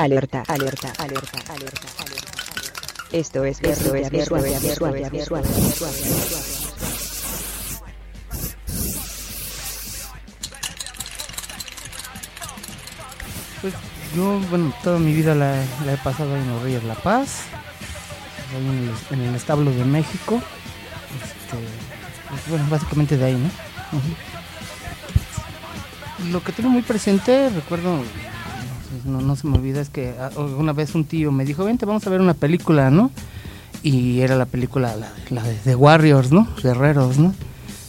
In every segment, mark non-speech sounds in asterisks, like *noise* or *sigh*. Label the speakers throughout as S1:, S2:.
S1: Alerta, alerta, alerta, alerta, alerta. Esto es, esto es visual, visual, visual, visual,
S2: Pues yo, bueno, toda mi vida la, la he pasado en los Reyes La Paz, ahí en el, en el establo de México. Este, pues, bueno, básicamente de ahí, ¿no? Lo que tengo muy presente, recuerdo, no, no se me olvida, es que ah, una vez un tío me dijo, vente, vamos a ver una película, ¿no? Y era la película, la, de Warriors, ¿no? Guerreros, ¿no?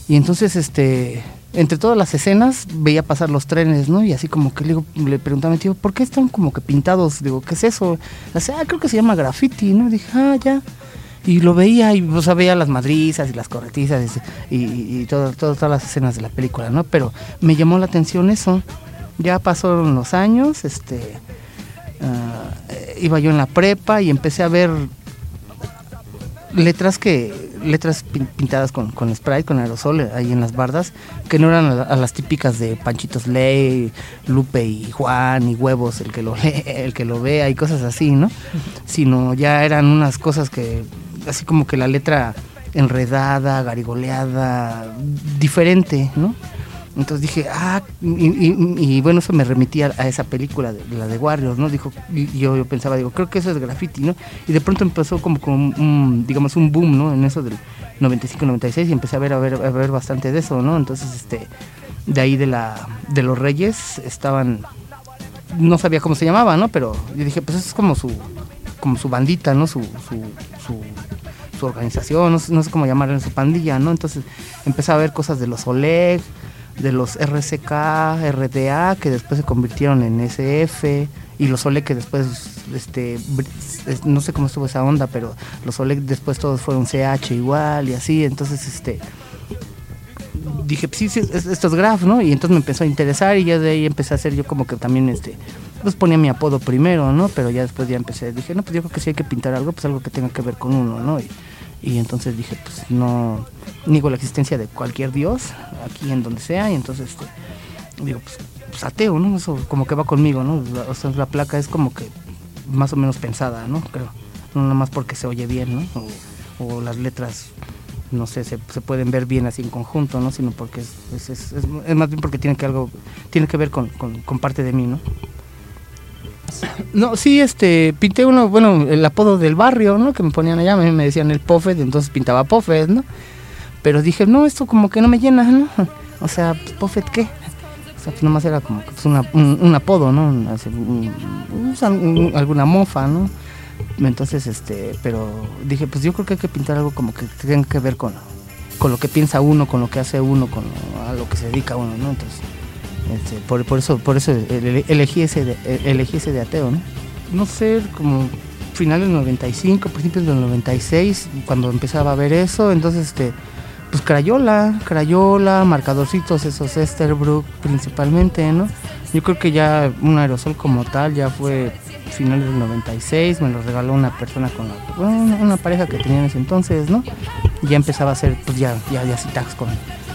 S2: Y entonces, este, entre todas las escenas veía pasar los trenes, ¿no? Y así como que le, le preguntaba a mi tío, ¿por qué están como que pintados? Digo, ¿qué es eso? Le ah, creo que se llama graffiti, ¿no? Y dije, ah, ya. Y lo veía y o sea, veía las madrizas y las corretizas y, y, todas las escenas de la película, ¿no? Pero me llamó la atención eso. Ya pasaron los años, este, ah, iba yo en la prepa y empecé a ver letras que letras pin- pintadas con, con spray, con aerosol eh, ahí en las bardas, que no eran a las típicas de Panchitos Ley, Lupe y Juan y huevos, el que lo *laughs* lee, el que lo vea y cosas así, ¿no? Sino ya eran unas cosas que así como que la letra enredada, garigoleada, diferente, ¿no? Entonces dije, ah, y, bueno, eso me remitía a esa película, de, la de Warriors, ¿no? Dijo, y yo, yo pensaba, digo, creo que eso es graffiti, ¿no? Y de pronto empezó como con un, digamos, un boom, ¿no? En eso del 95-96 y empecé a ver, a ver, a ver bastante de eso, ¿no? Entonces, este, de ahí de la, de los Reyes estaban, no sabía cómo se llamaba, ¿no? Pero yo dije, pues eso es como su, como su bandita, ¿no? Su, su, su, organización, no no sé cómo llamarla, su pandilla, ¿no? Entonces empecé a ver cosas de los Oleg, de los RCK, RDA, que después se convirtieron en SF, y los Oleg que después, este, no sé cómo estuvo esa onda, pero los Oleg después todos fueron CH igual y así, entonces, este, dije, pues sí, sí, es- esto es graph, ¿no? Y entonces me empezó a interesar y ya de ahí empecé a hacer yo como que también, este, pues ponía mi apodo primero, ¿no? Pero ya después ya empecé, dije, no, pues yo creo que si hay que pintar algo, pues algo que tenga que ver con uno, ¿no? Y, y entonces dije, pues no, niego la existencia de cualquier dios, aquí en donde sea, y entonces, este, digo, pues, pues ateo, ¿no? Eso como que va conmigo, ¿no? O sea, la placa es como que más o menos pensada, ¿no? Creo, no nada más porque se oye bien, ¿no? O, las letras no sé, se, se pueden ver bien así en conjunto, ¿no? Sino porque es, es, es- es- más bien porque tiene que algo, tiene que ver con- con parte de mí, ¿no? *coughs* No, sí, este, pinté uno, bueno, el apodo del barrio, ¿no? Que me ponían allá, mí me decían el Puffet, entonces pintaba Puffet, ¿no? Pero dije, no, esto como que no me llena, ¿no? *laughs* O sea, pues, Puffet, ¿qué? O sea, pues nomás era como pues, una- un, apodo, ¿no? Así, un- un- un- alguna mofa, ¿no? Entonces, este, pero dije, pues yo creo que hay que pintar algo como que tenga que ver con, con lo que piensa uno, con lo que hace uno, con lo- lo que se dedica uno, ¿no? Entonces, este, por, eso, por eso ele- elegí ese de, e, elegí ese de ateo, ¿no? No sé, como finales del 95, principios del 96, cuando empezaba a ver eso, entonces, este, pues Crayola, Crayola, marcadorcitos, esos Esterbrook principalmente, ¿no? Yo creo que ya un aerosol como tal ya fue finales del 96, me lo regaló una persona con una, pareja que tenía en ese entonces, ¿no? Ya empezaba a hacer, pues ya, ya, ya tags con,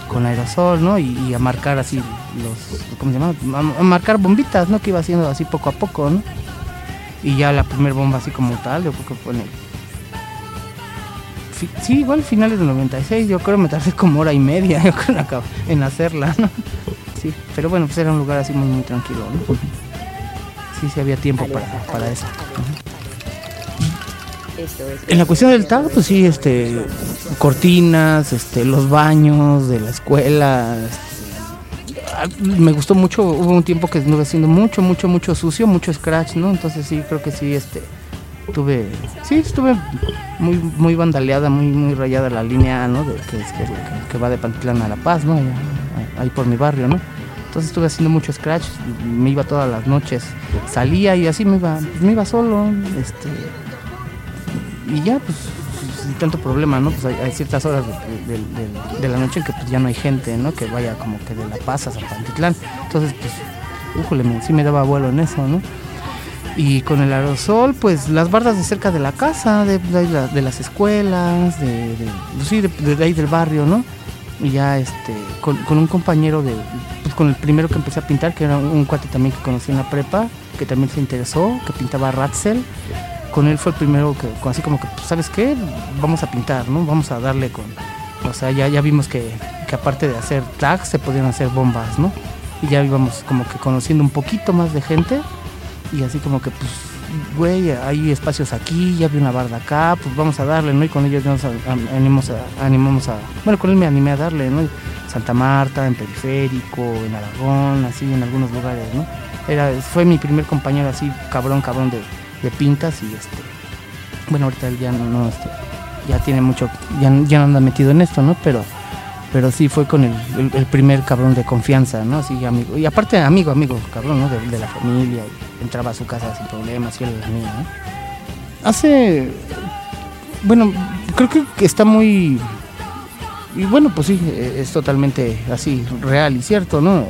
S2: con aerosol, ¿no? Y, y a marcar así los, ¿cómo se llama? A, a marcar bombitas, ¿no? Que iba haciendo así poco a poco, ¿no? Y ya la primera bomba así como tal, yo creo que fue en el sí, igual finales del 96, yo creo me tardé como hora y media *laughs* yo creo, en, hacerla, ¿no? Sí, pero bueno, pues era un lugar así muy, muy tranquilo, ¿no? Sí, sí había tiempo para, para eso. En la cuestión del tag, pues sí, este, cortinas, este, los baños de la escuela. este, me gustó mucho, hubo un tiempo que estuve haciendo mucho, mucho, mucho sucio, mucho scratch, ¿no? Entonces sí, creo que sí, este, tuve, sí, estuve muy, muy vandaleada, muy, muy rayada la línea, ¿no? De, que, que, que- que va de Pantitlán a La Paz, ¿no? Allá, ahí por mi barrio, ¿no? Entonces estuve haciendo mucho scratch, me iba todas las noches, salía y así me iba, me iba solo, este, y ya, pues, sin tanto problema, ¿no? Pues hay, ciertas horas de, la noche en que pues ya no hay gente, ¿no? Que vaya como que de La Paz a San Pantitlán. Entonces, pues, újole, sí me daba vuelo en eso, ¿no? Y con el aerosol, pues las bardas de cerca de la casa, de, las escuelas, de, pues, sí, de, ahí del barrio, ¿no? Y ya, este, con, con un compañero de, pues con el primero que empecé a pintar, que era un, un cuate también que conocí en la prepa, que también se interesó, que pintaba Ratzel. Con él fue el primero que, así como que, ¿sabes qué? Vamos a pintar, ¿no? Vamos a darle con... O sea, ya, ya vimos que, que aparte de hacer tags, se podían hacer bombas, ¿no? Y ya íbamos como que conociendo un poquito más de gente y así como que, pues, güey, hay espacios aquí, ya vi una barda acá, pues vamos a darle, ¿no? Y con ellos nos animamos a, animamos a, bueno, con él me animé a darle, ¿no? Santa Marta, en Periférico, en Aragón, así, en algunos lugares, ¿no? Era, fue mi primer compañero así, cabrón, cabrón de, de pintas y este, bueno, ahorita él ya no, este, ya tiene mucho, ya, ya no anda metido en esto, ¿no? Pero pero sí fue con el, el, primer cabrón de confianza, ¿no? Así, amigo. Y aparte, amigo, amigo, cabrón, ¿no? De, la familia. entraba a su casa sin problemas y él la mía, ¿no? Hace. Bueno, creo que está muy. Y bueno, pues sí, es totalmente así, real y cierto, ¿no?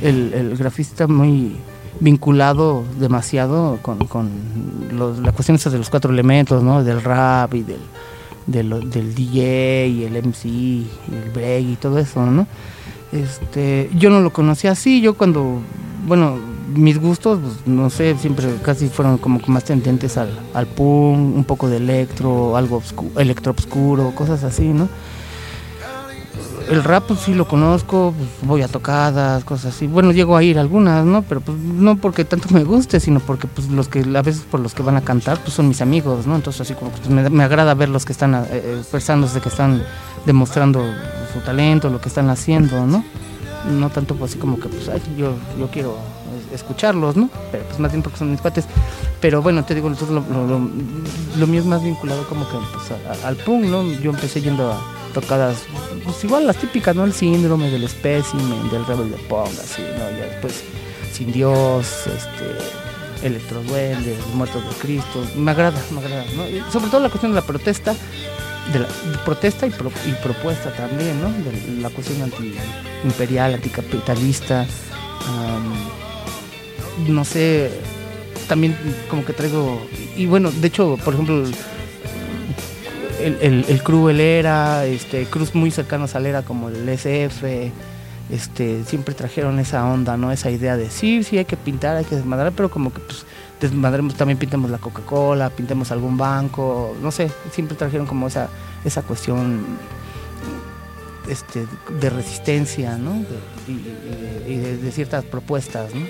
S2: El, el grafista muy vinculado demasiado con, con los, la cuestión de los cuatro elementos, ¿no? Del rap y del del, del DJ y el MC y el break y todo eso, ¿no? Este, yo no lo conocía así, yo cuando, bueno, mis gustos, pues, no sé, siempre casi fueron como más tendentes al, al punk, un poco de electro, algo obscuro, electro obscuro, cosas así, ¿no? El rap pues, sí lo conozco, pues, voy a tocadas, cosas así. Bueno, llego a ir algunas, ¿no? Pero pues no porque tanto me guste, sino porque pues los que a veces por los que van a cantar pues son mis amigos, ¿no? Entonces así como pues, me, agrada ver los que están eh, expresándose, que están demostrando su talento, lo que están haciendo, ¿no? No tanto pues, así como que pues yo, yo quiero escucharlos, ¿no? Pero pues más bien porque son mis cuates. Pero bueno, te digo, lo, lo, mío es más vinculado como que pues, al punk, ¿no? Yo empecé yendo a tocadas, pues igual las típicas, ¿no? El síndrome del espécimen, del rebel de Pong, así, ¿no? Ya después, Sin Dios, este, Electroduendes, Muertos de Cristo, me agrada, me agrada, ¿no? Y sobre todo la cuestión de la protesta, de la protesta y, propuesta también, ¿no? La cuestión anti-imperial, anticapitalista, no sé, también como que traigo, y bueno, de hecho, por ejemplo, el, el, el era, este, cruz muy cercanos al era como el SF, este, siempre trajeron esa onda, ¿no? Esa idea de sí, sí hay que pintar, hay que desmadrar, pero como que pues desmadremos, también pintemos la Coca-Cola, pintemos algún banco, no sé, siempre trajeron como esa, esa cuestión este, de resistencia, ¿no? y, de, ciertas propuestas, ¿no?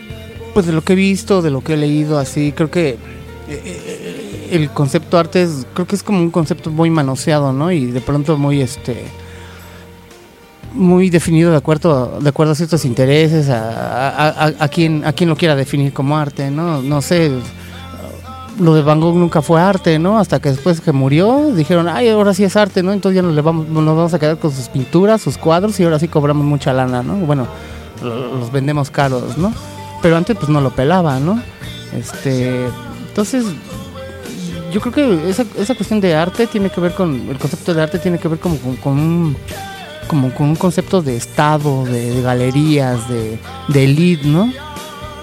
S2: Pues de lo que he visto, de lo que he leído, así, creo que eh, eh, el concepto arte es, creo que es como un concepto muy manoseado, ¿no? Y de pronto muy, este, muy definido de acuerdo, de acuerdo a ciertos intereses, a, a, quien, a quien lo quiera definir como arte, ¿no? No sé, lo de Van Gogh nunca fue arte, ¿no? Hasta que después que murió dijeron, ay, ahora sí es arte, ¿no? Entonces ya nos, le vamos, nos vamos a quedar con sus pinturas, sus cuadros y ahora sí cobramos mucha lana, ¿no? Bueno, los vendemos caros, ¿no? Pero antes pues no lo pelaba, ¿no? Este, entonces yo creo que esa, esa cuestión de arte tiene que ver con, el concepto de arte tiene que ver como con, un como con un concepto de estado, de, galerías, de, de, elite, ¿no?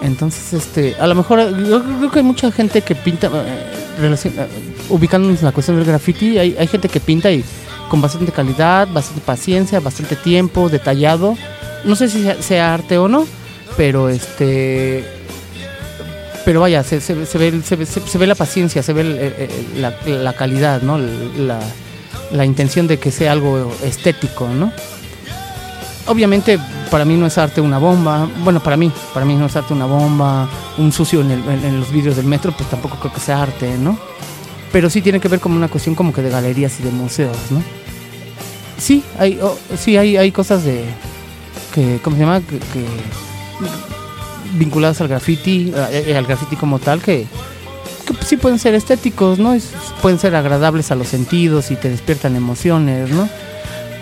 S2: Entonces, este, a lo mejor yo creo que hay mucha gente que pinta, eh, eh, ubicándonos en la cuestión del graffiti, hay, hay gente que pinta y con bastante calidad, bastante paciencia, bastante tiempo, detallado. No sé si sea arte o no, pero este pero vaya, se, ve, se, ve, se, ve, la paciencia, se ve la, calidad, ¿no? La, la, intención de que sea algo estético, ¿no? Obviamente para mí no es arte una bomba, bueno, para mí, para mí no es arte una bomba, un sucio en, los vídeos del metro, pues tampoco creo que sea arte, ¿no? Pero sí tiene que ver como una cuestión como que de galerías y de museos, ¿no? Sí, hay, oh, sí hay, hay cosas de, que, ¿cómo se llama? que vinculadas al graffiti, eh, al graffiti como tal, que, sí pueden ser estéticos, ¿no? pueden ser agradables a los sentidos y te despiertan emociones, ¿no?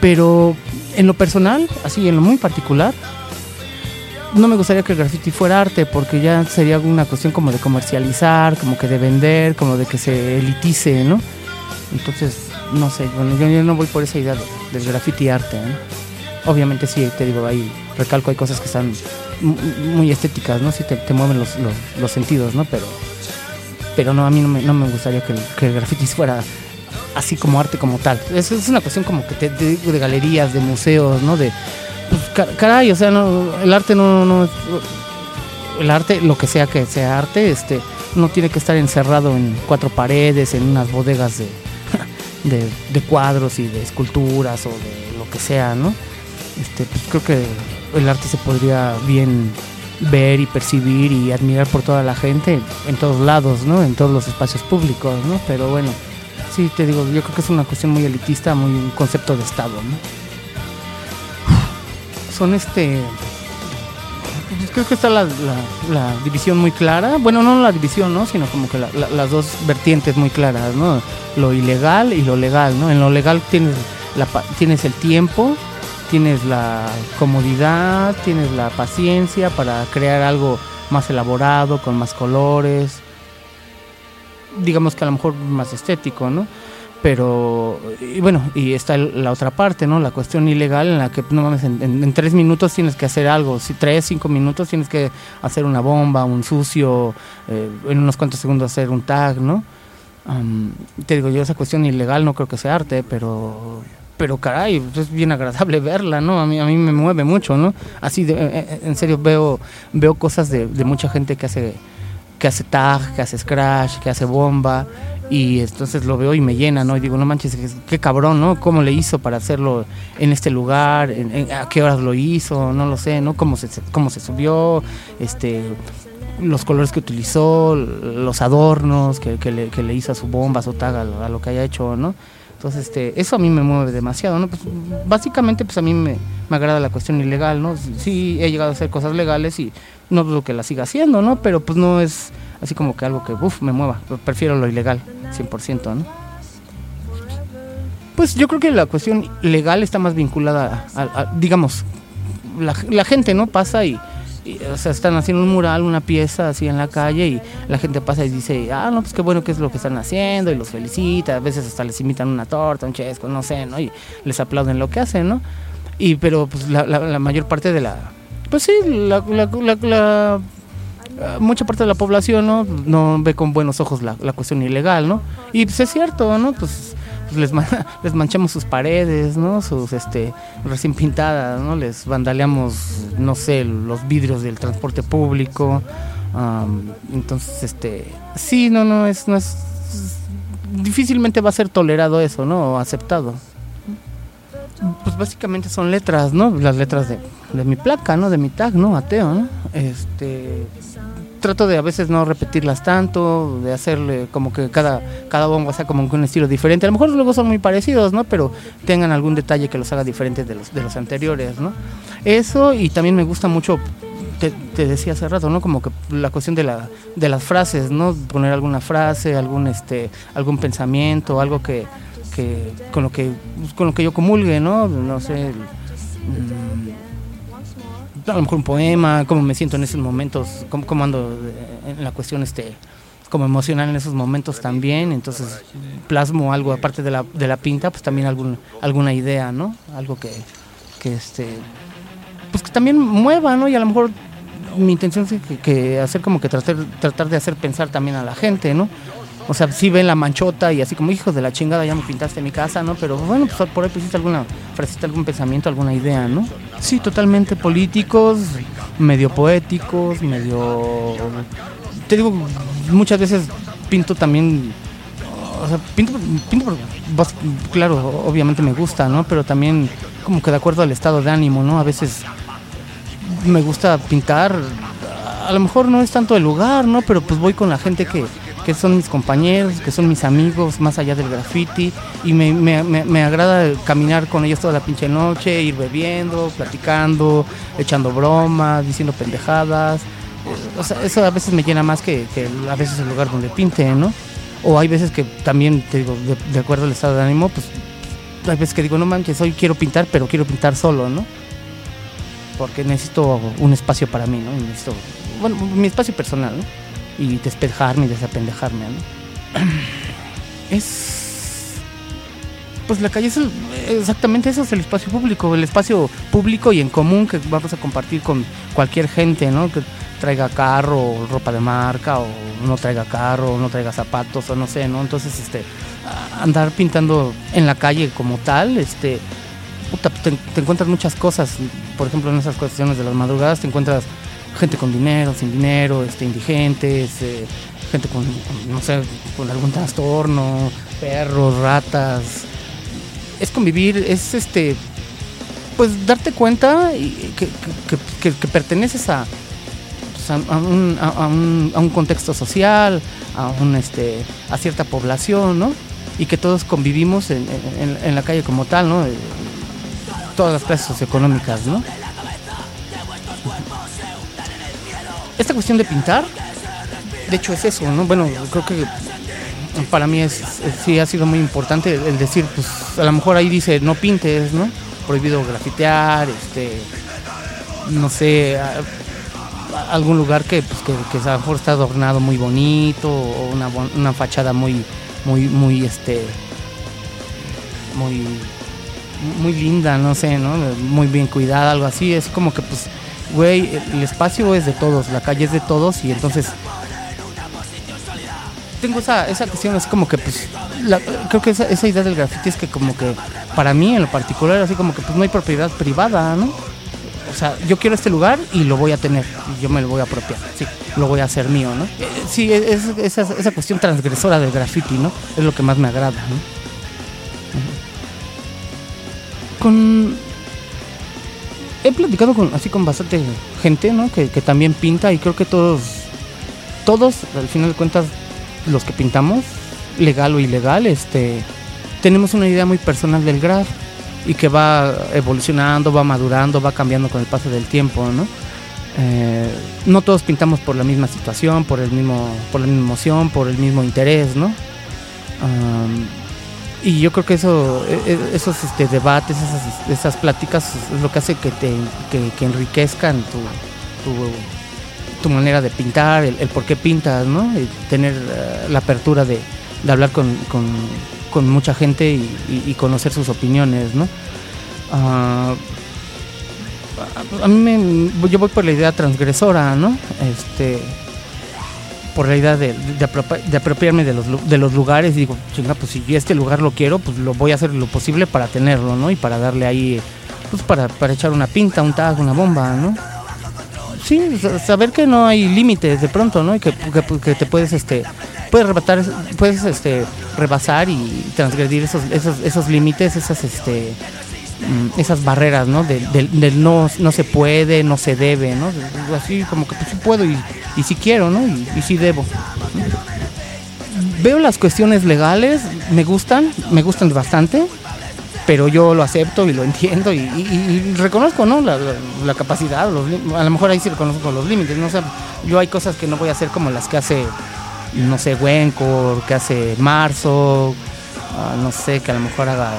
S2: Pero en lo personal, así en lo muy particular, no me gustaría que el graffiti fuera arte porque ya sería una cuestión como de comercializar, como que de vender, como de que se elitice, ¿no? Entonces, no sé, bueno, yo, no voy por esa idea del graffiti arte. Obviamente sí, te digo, ahí recalco, hay cosas que están muy estéticas, ¿no? Sí te, mueven los, los, sentidos, ¿no? Pero, pero no, a mí no me, no me gustaría que el, que el graffiti *laughs* fuera así como arte como tal. Es, es una cuestión como que te, de, galerías, de museos, ¿no? De, pues, caray, o sea, no, el arte no, no, el arte, lo que sea que sea arte, este, no tiene que estar encerrado en cuatro paredes, en unas bodegas de, *laughs* de, cuadros y de esculturas o de lo que sea, ¿no? Este, pues creo que el arte se podría bien ver y percibir y admirar por toda la gente en todos lados, ¿no? En todos los espacios públicos, ¿no? Pero bueno, sí, te digo, yo creo que es una cuestión muy elitista, muy un concepto de Estado, ¿no? Son este... Pues creo que está la, división muy clara. Bueno, no la división, ¿no? Sino como que las dos vertientes muy claras, ¿no? Lo ilegal y lo legal, ¿no? En lo legal tienes, la, tienes el tiempo, tienes la comodidad, tienes la paciencia para crear algo más elaborado, con más colores, digamos que a lo mejor más estético, ¿no? Pero, y bueno, y está la otra parte, ¿no? La cuestión ilegal en la que, no mames, en, tres minutos tienes que hacer algo, si tres, cinco minutos tienes que hacer una bomba, un sucio, eh, en unos cuantos segundos hacer un tag, ¿no? te digo, yo esa cuestión ilegal no creo que sea arte, pero pero caray, es bien agradable verla, ¿no? A mí, a mí me mueve mucho, ¿no? Así, de, eh, eh, en serio, veo, veo cosas de, mucha gente que hace, que hace tag, que hace scratch, que hace bomba, y entonces lo veo y me llena, ¿no? Y digo, no manches, qué cabrón, ¿no? ¿Cómo le hizo para hacerlo en este lugar? ¿A qué horas lo hizo? No lo sé, ¿no? ¿Cómo se, cómo se subió? Este los colores que utilizó, los adornos que, que, le, que le hizo a su bomba, a su tag, a lo que haya hecho, ¿no? Entonces, este, eso a mí me mueve demasiado, ¿no? Pues, básicamente, pues a mí me, agrada la cuestión ilegal, ¿no? Sí he llegado a hacer cosas legales y no dudo que la siga haciendo, ¿no? Pero pues no es así como que algo que, uff, me mueva. Prefiero lo ilegal, 100%, ¿no? Pues yo creo que la cuestión legal está más vinculada a, digamos, la, la gente, ¿no? Pasa y o sea, están haciendo un mural, una pieza así en la calle y la gente pasa y dice, ah, no, pues qué bueno que es lo que están haciendo y los felicita, a veces hasta les invitan una torta, un chesco, no sé, ¿no? Y les aplauden lo que hacen, ¿no? Y pero pues la, mayor parte de la, pues sí, la, la, mucha parte de la población, ¿no? No ve con buenos ojos la, cuestión ilegal, ¿no? Y pues es cierto, ¿no? Pues les, *laughs* les manchamos sus paredes, ¿no? Sus este recién pintadas, ¿no? Les vandaleamos, no sé, los vidrios del transporte público. entonces, este, sí, no, no es, no es, difícilmente va a ser tolerado eso, ¿no? O aceptado. Pues básicamente son letras, ¿no? Las letras de, de mi placa, ¿no? De mi tag, ¿no? Ateo, ¿no? Este, trato de a veces no repetirlas tanto, de hacerle como que cada, cada sea como un estilo diferente. A lo mejor luego son muy parecidos, ¿no? Pero tengan algún detalle que los haga diferentes de los, de los anteriores, ¿no? Eso y también me gusta mucho, te, decía hace rato, ¿no? Como que la cuestión de, la, de las frases, ¿no? Poner alguna frase, algún, este, algún pensamiento, algo que, que, con, lo que con lo que yo comulgue, ¿no? No sé... Mm, a lo mejor un poema, cómo me siento en esos momentos, cómo, ando en la cuestión este como emocional en esos momentos también, entonces plasmo algo aparte de la, de la pinta, pues también algún, alguna idea, ¿no? Algo que, que este pues que también mueva, ¿no? Y a lo mejor mi intención es que, hacer como que tratar de hacer pensar también a la gente, ¿no? O sea, sí ven la manchota y así como, hijos de la chingada, ya me pintaste mi casa, ¿no? Pero bueno, pues por ahí pusiste alguna frasecita, algún pensamiento, alguna idea, ¿no? Sí, totalmente políticos, medio poéticos, medio... Te digo, muchas veces pinto también... O sea, pinto, pinto claro, obviamente me gusta, ¿no? Pero también como que de acuerdo al estado de ánimo, ¿no? A veces me gusta pintar, a lo mejor no es tanto el lugar, ¿no? Pero pues voy con la gente que que son mis compañeros, que son mis amigos más allá del graffiti y me, agrada caminar con ellos toda la pinche noche, ir bebiendo, platicando, echando bromas, diciendo pendejadas. O sea, eso a veces me llena más que, a veces el lugar donde pinte, ¿no? O hay veces que también, te digo, de, acuerdo al estado de ánimo, pues hay veces que digo, no manches, hoy quiero pintar, pero quiero pintar solo, ¿no? Porque necesito un espacio para mí, ¿no? bueno, mi espacio personal, ¿no? Y despejarme y desapendejarme, ¿no? *clears throat* Es pues la calle es exactamente eso, es el espacio público, el espacio público y en común que vamos a compartir con cualquier gente, ¿no? Que traiga carro, ropa de marca, o no traiga carro, no traiga zapatos, o no sé, ¿no? Entonces, este, andar pintando en la calle como tal, este, puta, te encuentras muchas cosas, por ejemplo, en esas cuestiones de las madrugadas, te encuentras gente con dinero, sin dinero, este, indigentes, eh, gente con, no sé, con algún trastorno, perros, ratas. Es convivir, es este, pues darte cuenta que, perteneces a, pues, a, un, contexto social, a, un, este, a cierta población, ¿no? Y que todos convivimos en, en, la calle como tal, ¿no? Todas las clases socioeconómicas, ¿no? Esta cuestión de pintar, de hecho es eso, ¿no? Bueno, creo que para mí es, sí ha sido muy importante el decir, pues a lo mejor ahí dice no pintes, ¿no? Prohibido grafitear, este, no sé, algún lugar que, pues, que, a lo mejor está adornado muy bonito o una, una fachada muy, muy, muy, este, muy, muy linda, no sé, ¿no? Muy bien cuidada, algo así, es como que pues güey, el espacio es de todos, la calle es de todos y entonces tengo esa, esa cuestión así como que pues creo que esa, esa, idea del graffiti es que como que para mí en lo particular así como que pues no hay propiedad privada, ¿no? O sea, yo quiero este lugar y lo voy a tener y yo me lo voy a apropiar, sí, lo voy a hacer mío, ¿no? Eh, sí, es, esa, esa cuestión transgresora del graffiti, ¿no? Es lo que más me agrada, ¿no? Con he platicado con, así con bastante gente, ¿no? Que, también pinta y creo que todos, todos, al final de cuentas, los que pintamos, legal o ilegal, este, tenemos una idea muy personal del graf y que va evolucionando, va madurando, va cambiando con el paso del tiempo, ¿no? Eh, no todos pintamos por la misma situación, por el mismo, por la misma emoción, por el mismo interés, ¿no? Y yo creo que eso, e, e, esos este, debates, esas, pláticas es lo que hace que te que, enriquezcan tu, tu, manera de pintar, el, por qué pintas, ¿no? tener eh, la apertura de, hablar con, con, con, mucha gente y, conocer sus opiniones, ¿no? Ah, a mí me, yo voy por la idea transgresora, ¿no? Este, por la idea de, apropiarme de los, de los lugares. Y digo, chinga, pues si este lugar lo quiero, pues lo voy a hacer lo posible para tenerlo, ¿no? Y para darle ahí, pues para, para echar una pinta, un tag, una bomba, ¿no? Sí, saber que no hay límites de pronto, ¿no? Y que, que, te puedes, este, puedes rebatar, puedes, este, rebasar y transgredir esos, esos, esos límites, esas, este, esas barreras, ¿no? Del, no, no se puede, no se debe, ¿no? Así como que pues sí puedo y, y sí quiero, ¿no? Y, sí debo. Veo las cuestiones legales, me gustan, me gustan bastante, pero yo lo acepto y lo entiendo y, reconozco, ¿no? La, capacidad, a lo mejor ahí sí reconozco los límites, ¿no? sé yo hay cosas que no voy a hacer como las que hace, no sé, Wencor, que hace Marzo, Ah, no sé, que a lo mejor haga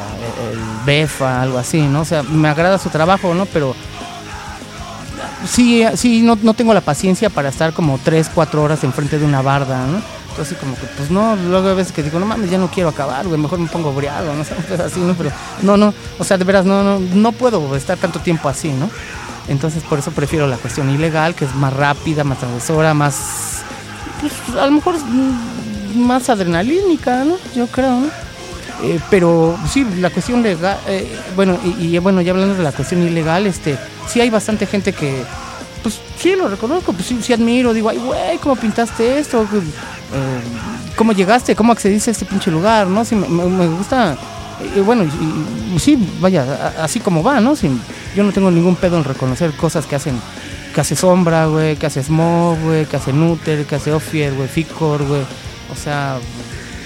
S2: el BEFA, algo así, ¿no? O sea, me agrada su trabajo, ¿no? Pero sí, sí, no, no tengo la paciencia para estar como 3, 4 horas enfrente de una barda, ¿no? Entonces como que, pues no, luego a veces que digo, no mames, ya no quiero acabar, güey, mejor me pongo briado, no *laughs* sé, así, ¿no? Pero no, no, o sea, de veras, no, no, no puedo estar tanto tiempo así, ¿no? Entonces por eso prefiero la cuestión ilegal, que es más rápida, más transgresora, más, pues a lo mejor más adrenalínica, ¿no? Yo creo, ¿no? Eh, pero sí, la cuestión legal, eh, bueno, y, bueno, ya hablando de la cuestión ilegal, este, sí hay bastante gente que, pues sí, lo reconozco, pues sí, admiro, digo, ay, güey, ¿cómo pintaste esto? Eh, ¿Cómo llegaste? ¿Cómo accediste a este pinche lugar? ¿No? Sí, me, gusta, bueno, y, sí, vaya, así como va, ¿no? yo no tengo ningún pedo en reconocer cosas que hacen, que hace Sombra, güey, que hace Smog, güey, que hace Nutter, que hace Ofier, güey, Ficor, güey, o sea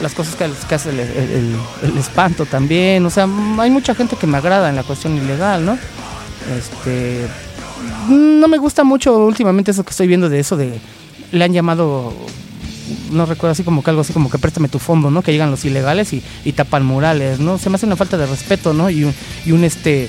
S2: las cosas que, hace el, espanto también. O sea, hay mucha gente que me agrada en la cuestión ilegal, ¿no? Este. No me gusta mucho últimamente eso que estoy viendo de eso de. Le han llamado. No recuerdo así como que algo así como que préstame tu fondo, ¿no? Que llegan los ilegales y, y tapan murales, ¿no? Se me hace una falta de respeto, ¿no? Y un, y un este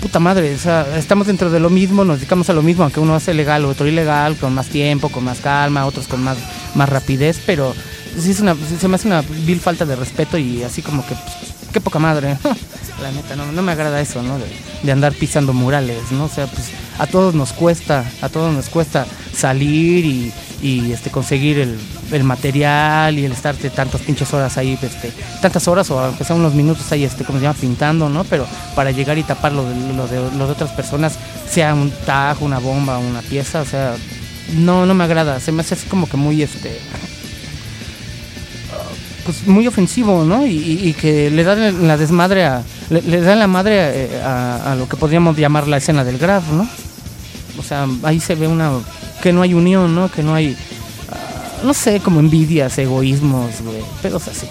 S2: puta madre, o sea, estamos dentro de lo mismo, nos dedicamos a lo mismo, aunque uno hace legal otro ilegal, con más tiempo, con más calma, otros con más, más rapidez, pero sí es una, se me hace una vil falta de respeto y así como que, pues, qué poca madre. *laughs* La neta, no, no me agrada eso, ¿no? De, andar pisando murales, ¿no? O sea, pues a todos nos cuesta, a todos nos cuesta salir y, y este, conseguir el, el material y el estarte tantas pinches horas ahí, este, tantas horas o aunque sea unos minutos ahí, este, como se llama, pintando, ¿no? Pero para llegar y tapar lo de, lo de, lo de otras personas, sea un tajo, una bomba, una pieza, o sea, no, no me agrada, se me hace así como que muy, este, pues muy ofensivo, ¿no? Y, que le dan la desmadre a, le, dan la madre eh, a, lo que podríamos llamar la escena del graf, ¿no? O sea, ahí se ve una, que no hay unión, ¿no? Que no hay no sé, como envidias, egoísmos, güey, pedos así.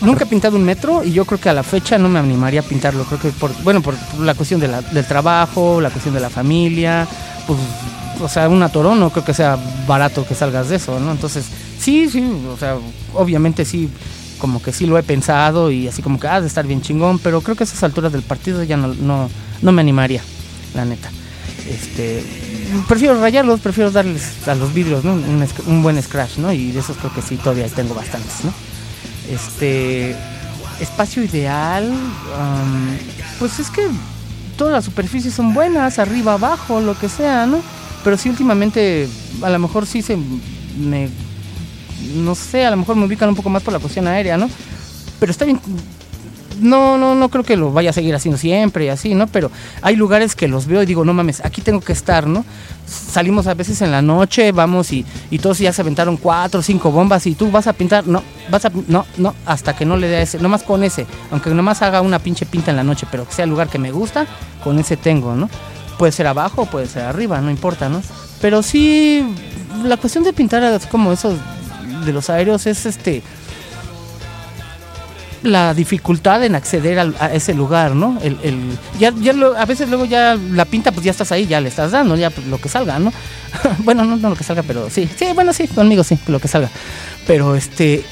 S2: Nunca he pintado un metro y yo creo que a la fecha no me animaría a pintarlo. Creo que por, bueno, por la cuestión del trabajo, la cuestión de la familia, pues, o sea, un toro no creo que sea barato que salgas de eso, ¿no? Entonces, sí, sí, o sea, obviamente sí, como que sí lo he pensado y así como que, ah, de estar bien chingón, pero creo que a esas alturas del partido ya no, no, no me animaría, la neta. Este, prefiero rayarlos, prefiero darles a los vidrios un, buen scratch, ¿no? Y de esos creo que sí, todavía tengo bastantes, ¿no? Este, espacio ideal, pues es que todas las superficies son buenas, arriba, abajo, lo que sea, ¿no? Pero sí últimamente, a lo mejor sí se me, no sé, a lo mejor me ubican un poco más por la cuestión aérea, ¿no? Pero está bien, no, no, no creo que lo vaya a seguir haciendo siempre y así, ¿no? Pero hay lugares que los veo y digo, no mames, aquí tengo que estar, ¿no? Salimos a veces en la noche, vamos y, y todos ya se aventaron cuatro o cinco bombas y tú vas a pintar, no, vas a, no, no, hasta que no le dé ese, nomás con ese, aunque nomás haga una pinche pinta en la noche, pero que sea el lugar que me gusta, con ese tengo, ¿no? Puede ser abajo, puede ser arriba, no importa, ¿no? Pero sí, la cuestión de pintar como esos de los aéreos es este la dificultad en acceder a ese lugar, ¿no? El, ya, ya a veces luego ya la pinta, pues ya estás ahí, ya le estás dando, ya lo que salga, ¿no? *laughs* bueno, no, no lo que salga, pero sí, sí, bueno, sí, conmigo sí, lo que salga. Pero este,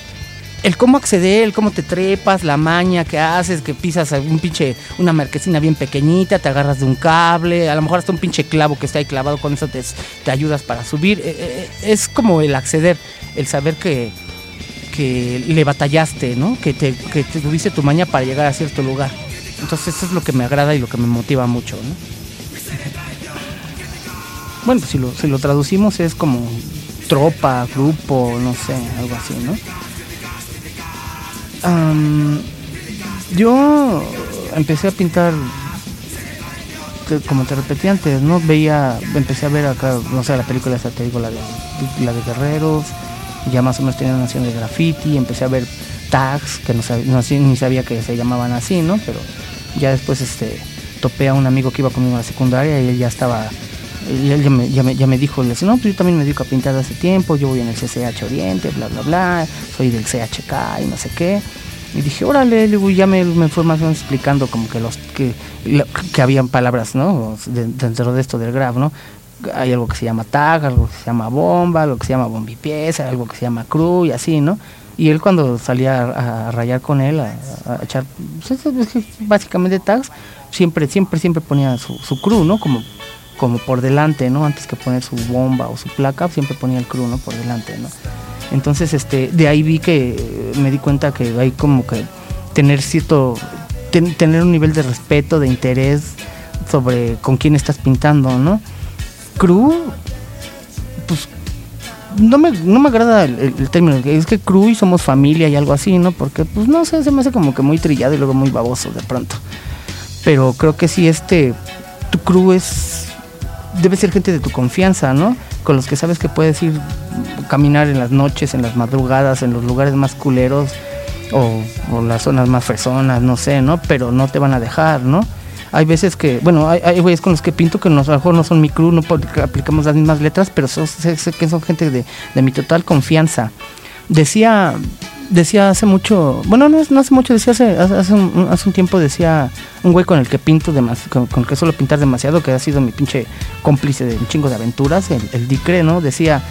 S2: el cómo acceder, el cómo te trepas, la maña que haces, que pisas un pinche, una marquesina bien pequeñita, te agarras de un cable, a lo mejor hasta un pinche clavo que está ahí clavado, con eso te, te ayudas para subir. Eh, eh, es como el acceder, el saber que que le batallaste, ¿no? Que te, que te tuviste tu maña para llegar a cierto lugar. Entonces eso es lo que me agrada y lo que me motiva mucho, ¿no? Bueno, si lo, si lo traducimos es como tropa, grupo, no sé, algo así, ¿no? Yo empecé a pintar, como te repetí antes, ¿no? Veía, empecé a ver acá, no sé, la película te digo, la de, la de Guerreros, ya más o menos tenía noción de graffiti, empecé a ver tags que no, sabía, ni sabía que se llamaban así, ¿no? Pero ya después este, topé a un amigo que iba conmigo a la secundaria y él ya estaba, él ya me, ya me, dijo, le decía, no, pues yo también me dedico a pintar hace tiempo, yo voy en el CCH Oriente, bla, bla, bla, soy del CHK y no sé qué. Y dije, órale, ya me, me fue explicando como que los que, que habían palabras, ¿no? dentro de esto del graph, ¿no? hay algo que se llama tag, algo que se llama bomba, algo que se llama bombipieza, algo que se llama crew y así, ¿no? Y él cuando salía a, rayar con él, a, echar, pues, básicamente tags, siempre, siempre, siempre ponía su, su crew, ¿no? Como, como por delante, ¿no? Antes que poner su bomba o su placa, siempre ponía el crew, ¿no? Por delante, ¿no? Entonces, este, de ahí vi que me di cuenta que hay como que tener cierto, tener un nivel de respeto, de interés sobre con quién estás pintando, ¿no? crew, pues no me, no me agrada el, término, es que crew y somos familia y algo así, ¿no? Porque, pues no sé, se me hace como que muy trillado y luego muy baboso de pronto. Pero creo que sí, este, tu crew es, debe ser gente de tu confianza, ¿no? Con los que sabes que puedes ir caminar en las noches, en las madrugadas, en los lugares más culeros o, las zonas más fresonas, no sé, ¿no? Pero no te van a dejar, ¿no? hay veces que, bueno, hay, güeyes con los que pinto que a lo mejor no son mi crew, no aplicamos las mismas letras, pero sé, que son gente de, mi total confianza. Decía, decía hace mucho, bueno, no, no hace mucho, decía hace, hace, un, hace un tiempo, decía un güey con el que pinto, con, el que suelo pintar demasiado, que ha sido mi pinche cómplice de un chingo de aventuras, el, Dicre, ¿no? Decía,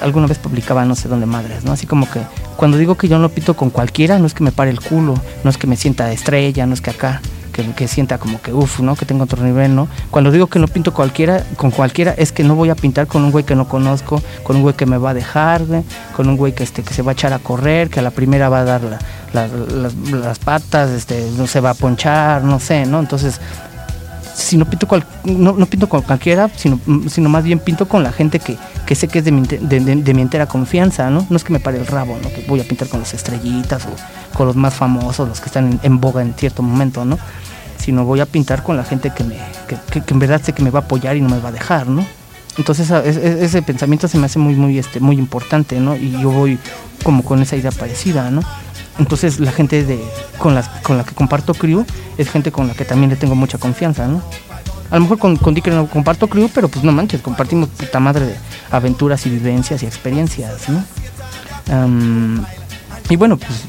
S2: alguna vez publicaba no sé dónde madres, ¿no? Así como que cuando digo que yo no pinto con cualquiera, no es que me pare el culo, no es que me sienta de estrella, no es que acá que, sienta como que uff, ¿no? Que tengo otro nivel, ¿no? Cuando digo que no pinto cualquiera, con cualquiera, es que no voy a pintar con un güey que no conozco, con un güey que me va a dejar, con un güey que, este, que se va a echar a correr, que a la primera va a dar las patas, este, no se va a ponchar, no sé, ¿no? Entonces, si no pinto, no, no, pinto con cualquiera, sino, sino más bien pinto con la gente que, que sé que es de mi, de, de, mi, entera confianza, ¿no? No es que me pare el rabo, ¿no? Que voy a pintar con las estrellitas o con los más famosos, los que están en, boga en cierto momento, ¿no? Sino voy a pintar con la gente que, me, que, que, en verdad sé que me va a apoyar y no me va a dejar, ¿no? Entonces ese pensamiento se me hace muy, muy, este, muy importante, ¿no? Y yo voy como con esa idea parecida, ¿no? Entonces la gente de, con, las, con la que comparto crew es gente con la que también le tengo mucha confianza, ¿no? A lo mejor con, con Dick no comparto crew, pero pues no manches, compartimos puta madre de aventuras y vivencias y experiencias, ¿no? y bueno, pues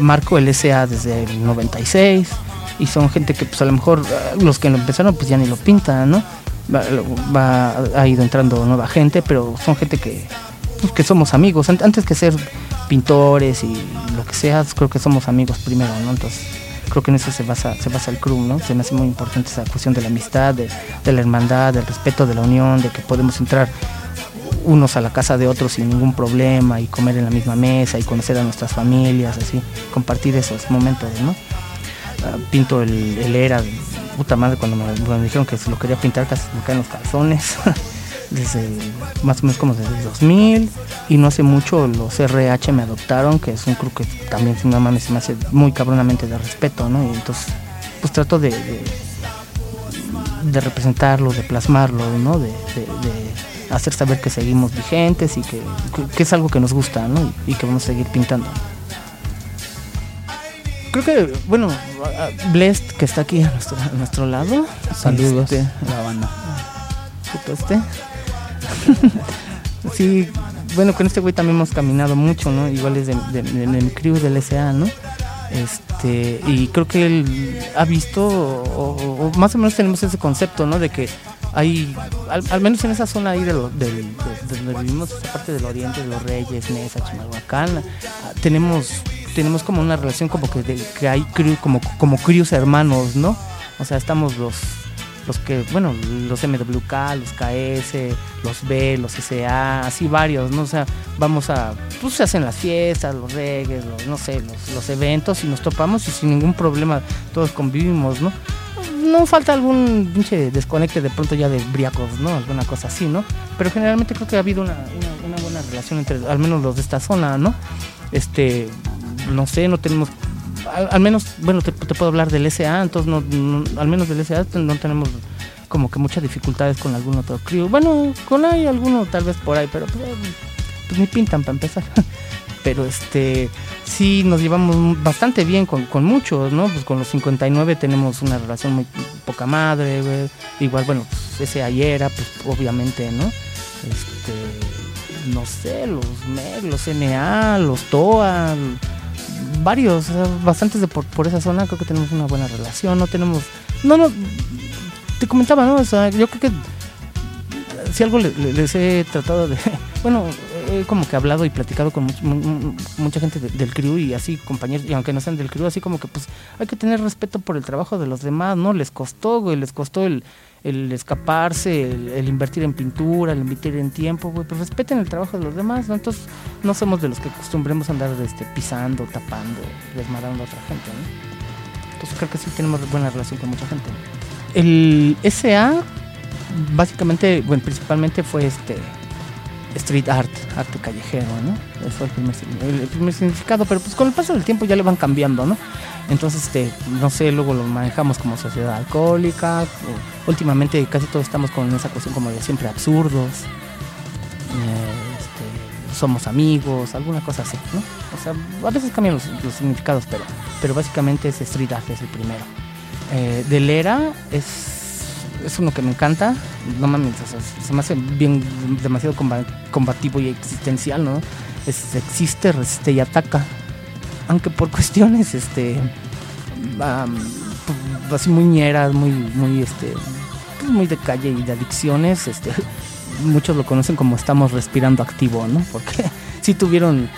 S2: marco el SA desde el 96 y son gente que pues a lo mejor ah, los que lo empezaron pues ya ni lo pintan, ¿no? Va, ha ido entrando nueva gente, pero son gente que, pues, que somos amigos. Antes que ser pintores y lo que sea, creo que somos amigos primero, ¿no? Entonces, creo que en eso se basa, se basa el crew, ¿no? Se me hace muy importante esa cuestión de la amistad, de, la hermandad, del respeto, de la unión, de que podemos entrar unos a la casa de otros sin ningún problema y comer en la misma mesa y conocer a nuestras familias, así, compartir esos momentos, ¿no? Ah, pinto el, era, puta madre, cuando me, cuando me, dijeron que se lo quería pintar casi me caen los calzones. *laughs* desde más o menos como desde el 2000 y no hace mucho los RH me adoptaron, que es un club que también no mames, se me hace muy cabronamente de respeto, ¿no? Y entonces pues trato de, de, representarlo, de plasmarlo, ¿no? De, hacer saber que seguimos vigentes y que, que, es algo que nos gusta, ¿no? Y, que vamos a seguir pintando. Creo que, bueno, Blessed, que está aquí a nuestro, a nuestro lado.
S3: Saludos este, la banda.
S2: Este. *laughs* sí, bueno, con este güey también hemos caminado mucho, ¿no? Igual es en el crew del SA, ¿no? Este, y creo que él ha visto, o, más o menos tenemos ese concepto, ¿no? De que hay, al, menos en esa zona ahí de, donde vivimos, esa parte del oriente, de los Reyes, Mesa, Chimalhuacán, ah, tenemos, tenemos como una relación como que, que hay como, como crews hermanos, ¿no? O sea, estamos los los que, bueno, los MWK, los KS, los B, los SA, así varios, ¿no? O sea, vamos a, pues se hacen las fiestas, los reggaes, los, no sé, los, eventos y nos topamos y sin ningún problema todos convivimos, ¿no? No falta algún pinche desconecte de pronto ya de briacos, ¿no? Alguna cosa así, ¿no? Pero generalmente creo que ha habido una, una, buena relación entre, al menos los de esta zona, ¿no? Este, no sé, no tenemos al, menos, bueno, te, puedo hablar del SA, entonces no, al menos del SA no tenemos como que muchas dificultades con algún otro crew. Bueno, con hay alguno tal vez por ahí, pero pues, pues ni pintan para empezar. *laughs* pero este sí nos llevamos bastante bien con, con, muchos, ¿no? Pues con los 59 tenemos una relación muy poca madre. Igual, bueno, pues ese ayer, pues obviamente, ¿no? Este, no sé, los MEG, los NA, los TOA, varios, bastantes de por, esa zona, creo que tenemos una buena relación, no tenemos, no, no, te comentaba, ¿no? O sea, yo creo que si algo les, he tratado de, *laughs* bueno, he como que hablado y platicado con mucha gente del crew y así compañeros, y aunque no sean del crew, así como que pues hay que tener respeto por el trabajo de los demás, ¿no? Les costó, güey, les costó el, el escaparse, el, invertir en pintura, el invertir en tiempo, güey, pues respeten el trabajo de los demás, ¿no? Entonces no somos de los que acostumbremos a andar este, pisando, tapando, desmadrando a otra gente, ¿no? Entonces creo que sí tenemos buena relación con mucha gente. El SA, básicamente, bueno, principalmente fue este street art, arte callejero, ¿no? Ese fue el primer, el primer significado, pero pues con el paso del tiempo ya le van cambiando, ¿no? Entonces, este, no sé, luego lo manejamos como sociedad alcohólica. últimamente casi todos estamos con esa cuestión como de siempre absurdos. Eh, este, somos amigos, alguna cosa así, ¿no? O sea, a veces cambian los, significados, pero, pero básicamente es street art, es el primero. Eh, de Lera es, es uno que me encanta. No mames, se me hace bien demasiado combativo y existencial, ¿no? Es, existe, resiste y ataca aunque por *laughs* cuestiones este así muy ñeras, muy muy este pues muy de calle y de adicciones, este *laughs* muchos lo conocen como estamos respirando activo, ¿no? Porque sí tuvieron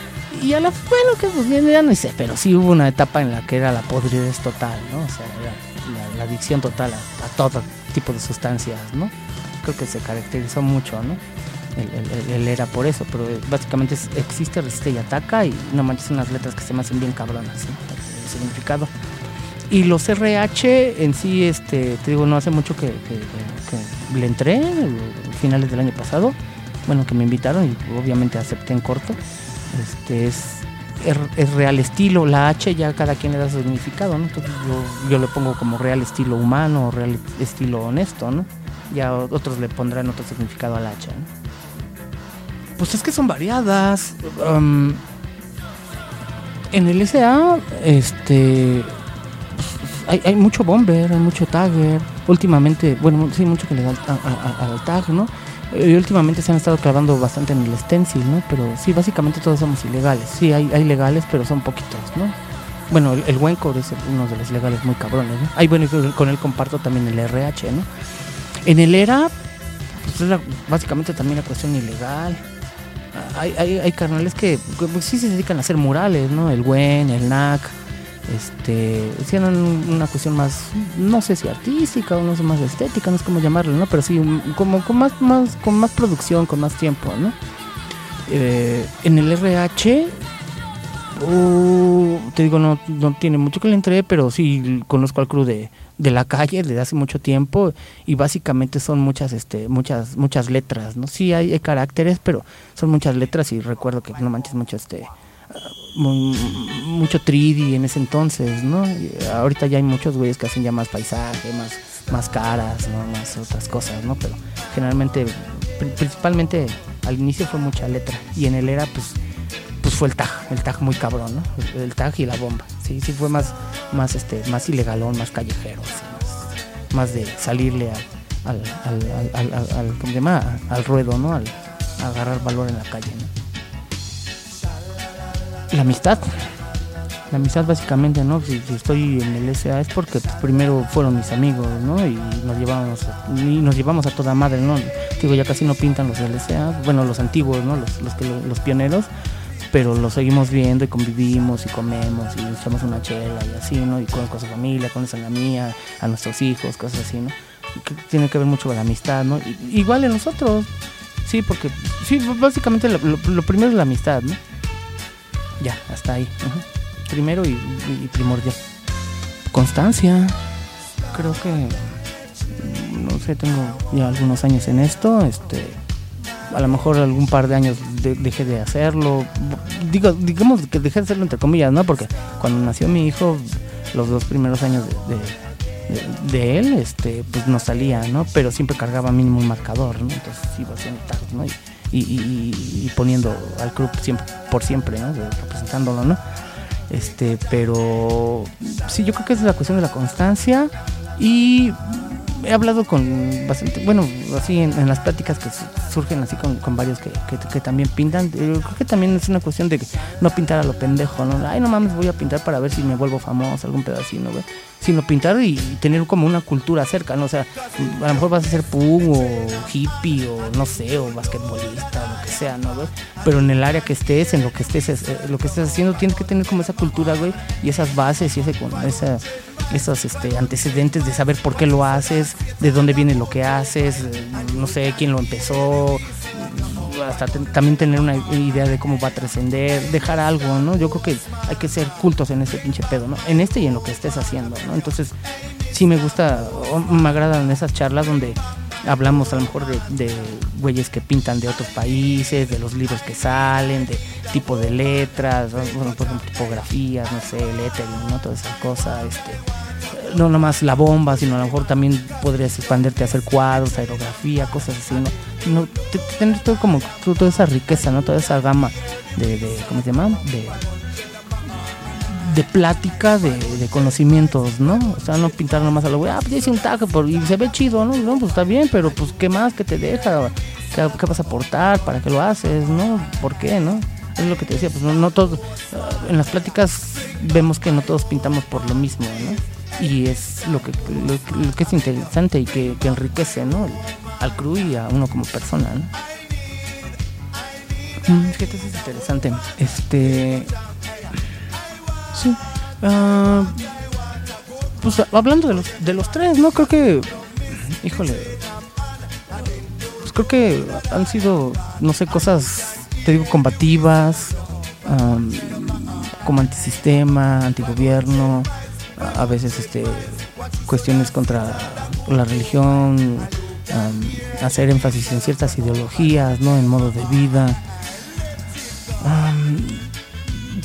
S2: y a la bueno que pues bien ya no sé, pero sí hubo una etapa en la que era la podridez total, ¿no? O sea, la, adicción total a, todo tipo de sustancias, ¿no? Creo que se caracterizó mucho, ¿no? él, era por eso, pero básicamente existe, resiste y ataca y no manches unas letras que se me hacen bien cabronas, el significado. Y los RH en sí, este, te digo, no hace mucho que, que- que le entré, finales del año pasado, bueno, que me invitaron y obviamente acepté en corto. Este es, es, es real estilo, la H ya cada quien le da su significado, ¿no? Entonces yo, yo le pongo como real estilo humano, real estilo honesto, ¿no? Ya otros le pondrán otro significado a la H, ¿no? Pues es que son variadas. um, en el SA, este. Hay, hay mucho bomber, hay mucho tagger. Últimamente, bueno, sí, mucho que le da al tag, ¿no? Y últimamente se han estado clavando bastante en el stencil, ¿no? Pero sí, básicamente todos somos ilegales. Sí, hay, hay legales, pero son poquitos, ¿no? Bueno, el, el Wencore es uno de los legales muy cabrones, ¿no? Ahí, bueno, con- él comparto también el RH, ¿no? En el ERA, pues básicamente también la cuestión ilegal. Hay, hay, hay carnales que, pues, sí se dedican a hacer murales, ¿no? El WEN, el NAC, este, hicieron una cuestión más, no sé si artística o no sé, más estética, no sé cómo llamarlo, ¿no? Pero sí, como con más, más, con más producción, con más tiempo, ¿no? Eh, en el RH, uh, te digo, no, no tiene mucho que le entré, pero sí conozco al crew de, de la calle desde hace mucho tiempo y básicamente son muchas, este, muchas, muchas letras, ¿no? Sí hay, hay caracteres, pero son muchas letras y recuerdo que no manches mucho este mu- mucho 3D en ese entonces, ¿no? Ahorita ya hay muchos güeyes que hacen ya más paisaje, más, más caras, ¿no? Más otras cosas, ¿no? Pero generalmente, pri- principalmente al inicio fue mucha letra y en el era pues pues fue el tag, el tag muy cabrón, ¿no? El, tag y la bomba. Sí, sí fue más, más este, más ilegalón, más callejero, más, de salirle al, al, al, al, al- al- al ruedo, ¿no? Al, agarrar valor en la calle, ¿no? La amistad. La amistad básicamente, ¿no? Si, estoy en el SA es porque pues, primero fueron mis amigos, ¿no? Y nos llevamos, y nos llevamos a toda madre, ¿no? Digo, ya casi no pintan los del bueno, los antiguos, ¿no? Los, los, que, los pioneros, pero los seguimos viendo y convivimos y comemos y echamos una chela y así, ¿no? Y con, con su familia, con la mía, a nuestros hijos, cosas así, ¿no? Que tiene que ver mucho con la amistad, ¿no? Y- igual en nosotros, sí, porque, sí, básicamente lo, lo- lo primero es la amistad, ¿no? Ya, hasta ahí. Primero y, primordial. Constancia. Creo que, no sé, tengo ya algunos años en esto, este a lo mejor algún par de años de- dejé de hacerlo. Digo, digamos que dejé de hacerlo entre comillas, ¿no? Porque cuando nació mi hijo, los dos primeros años de, de- él, este, pues no salía, ¿no? Pero siempre cargaba mínimo un marcador, ¿no? Entonces iba haciendo tags, ¿no? Y, y- poniendo al club por siempre, representándolo, ¿no? Este, pero sí, yo creo que es la cuestión de la constancia y he hablado con bastante, bueno, así en, en las pláticas que surgen así con, con varios que, que- también pintan, eh, creo que también es una cuestión de no pintar a lo pendejo, ¿no? Ay, no mames, voy a pintar para ver si me vuelvo famoso, algún pedacito, güey. Sino pintar y tener como una cultura cerca, ¿no? O sea, a lo mejor vas a ser pug o hippie o no sé, o basquetbolista o lo que sea, ¿no, güey? Pero en el área que estés, en lo que estés, es- eh, lo que estés haciendo, tienes que tener como esa cultura, güey, y esas bases y ese, con esa, esos este, antecedentes de saber por qué lo haces, de dónde viene lo que haces, eh, no sé quién lo empezó, hasta también tener una idea de cómo va a trascender, dejar algo, ¿no? Yo creo que hay que ser cultos en este pinche pedo, ¿no? En este y en lo que estés haciendo, ¿no? Entonces, sí me gusta, me agradan esas charlas donde hablamos a lo mejor de, de güeyes que pintan de otros países, de los libros que salen, de tipo de letras, por ejemplo, tipografías, no sé, lettering, ¿no? Todas esas cosas, este no nomás la bomba, sino a lo mejor también podrías expanderte a hacer cuadros, aerografía, cosas así, ¿no? No te- te- tener todo como to- toda esa riqueza, ¿no? Toda esa gama de, ¿cómo se llama? De, de plática, de, conocimientos, ¿no? O sea, no pintar nomás a lo güey, ah, pues hice un tag por, y se ve chido, ¿no? No, pues está bien, pero pues ¿qué más? ¿Qué te deja? ¿Qué, vas a aportar? ¿Para qué lo haces? ¿No? ¿Por qué? ¿No? Es lo que te decía, pues no, no todos, ah, en las pláticas vemos que no todos pintamos por lo mismo, ¿no? y es lo que es interesante y que, que enriquece ¿no? Al crew y a uno como persona ¿no? Mm, eso es interesante. Este. Sí. ah, pues hablando de los, de los tres, ¿no? Creo que. Híjole. Pues creo que han sido, no sé, cosas, te digo, combativas, como antisistema, antigobierno, a, a veces este cuestiones contra la religión, hacer énfasis en ciertas ideologías, ¿no? En modos de vida. Am,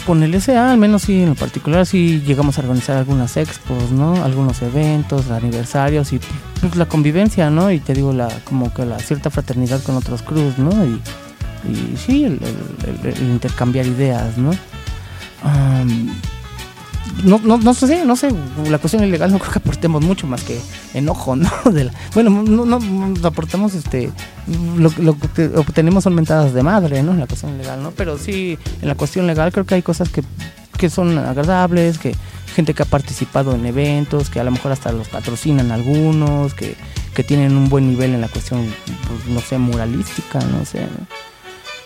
S2: ponerle ese, ah, al menos sí, en lo particular, sí llegamos a organizar algunas expos, ¿no? Algunos eventos, aniversarios y pues, la convivencia, ¿no? Y te digo, la como que la cierta fraternidad con otros cruz, ¿no? Y, sí, el, el- el- el intercambiar ideas, ¿no? No, no, no sé, no sé, la cuestión ilegal no creo que aportemos mucho más que enojo, *laughs* ¿no? De bueno, no, no, aportamos, este, lo, que obtenemos son mentadas de madre, ¿no? En la cuestión legal, ¿no? Pero sí, en la cuestión legal creo que hay cosas que, que son agradables, que gente que ha participado en eventos, que a lo mejor hasta los patrocinan algunos, que, que tienen un buen nivel en la cuestión, pues, no sé, muralística, no sé, ¿no?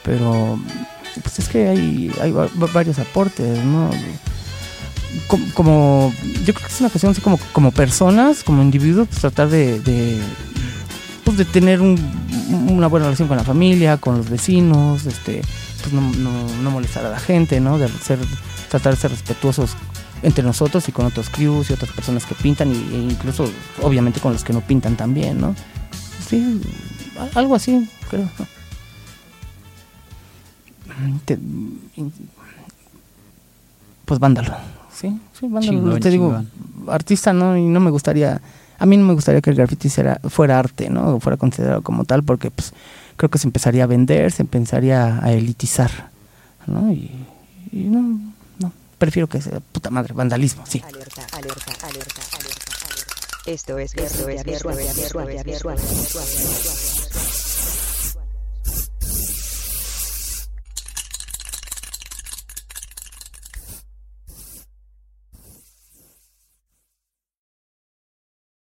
S2: Pero, pues es que hay, hay va- va- varios aportes, ¿no? Como, yo creo que es una cuestión así como como personas como individuos pues tratar de, pues de tener un- una buena relación con la familia con los vecinos este pues no, no, no molestar a la gente no de ser tratar de ser respetuosos entre nosotros y con otros crews y otras personas que pintan y, e incluso obviamente con los que no pintan también no sí algo así creo. Pues vándalo sí sí vándalo
S3: Chingón,
S2: te digo artista no y no me gustaría a mí no me gustaría que el graffiti fuera, fuera arte no o fuera considerado como tal porque pues creo que se empezaría a vender se empezaría a elitizar no y, y no no prefiero que sea puta madre vandalismo sí
S1: Alerta, alerta, alerta, alerta, alerta. Esto es guerra visual, visual, visual, visual, visual.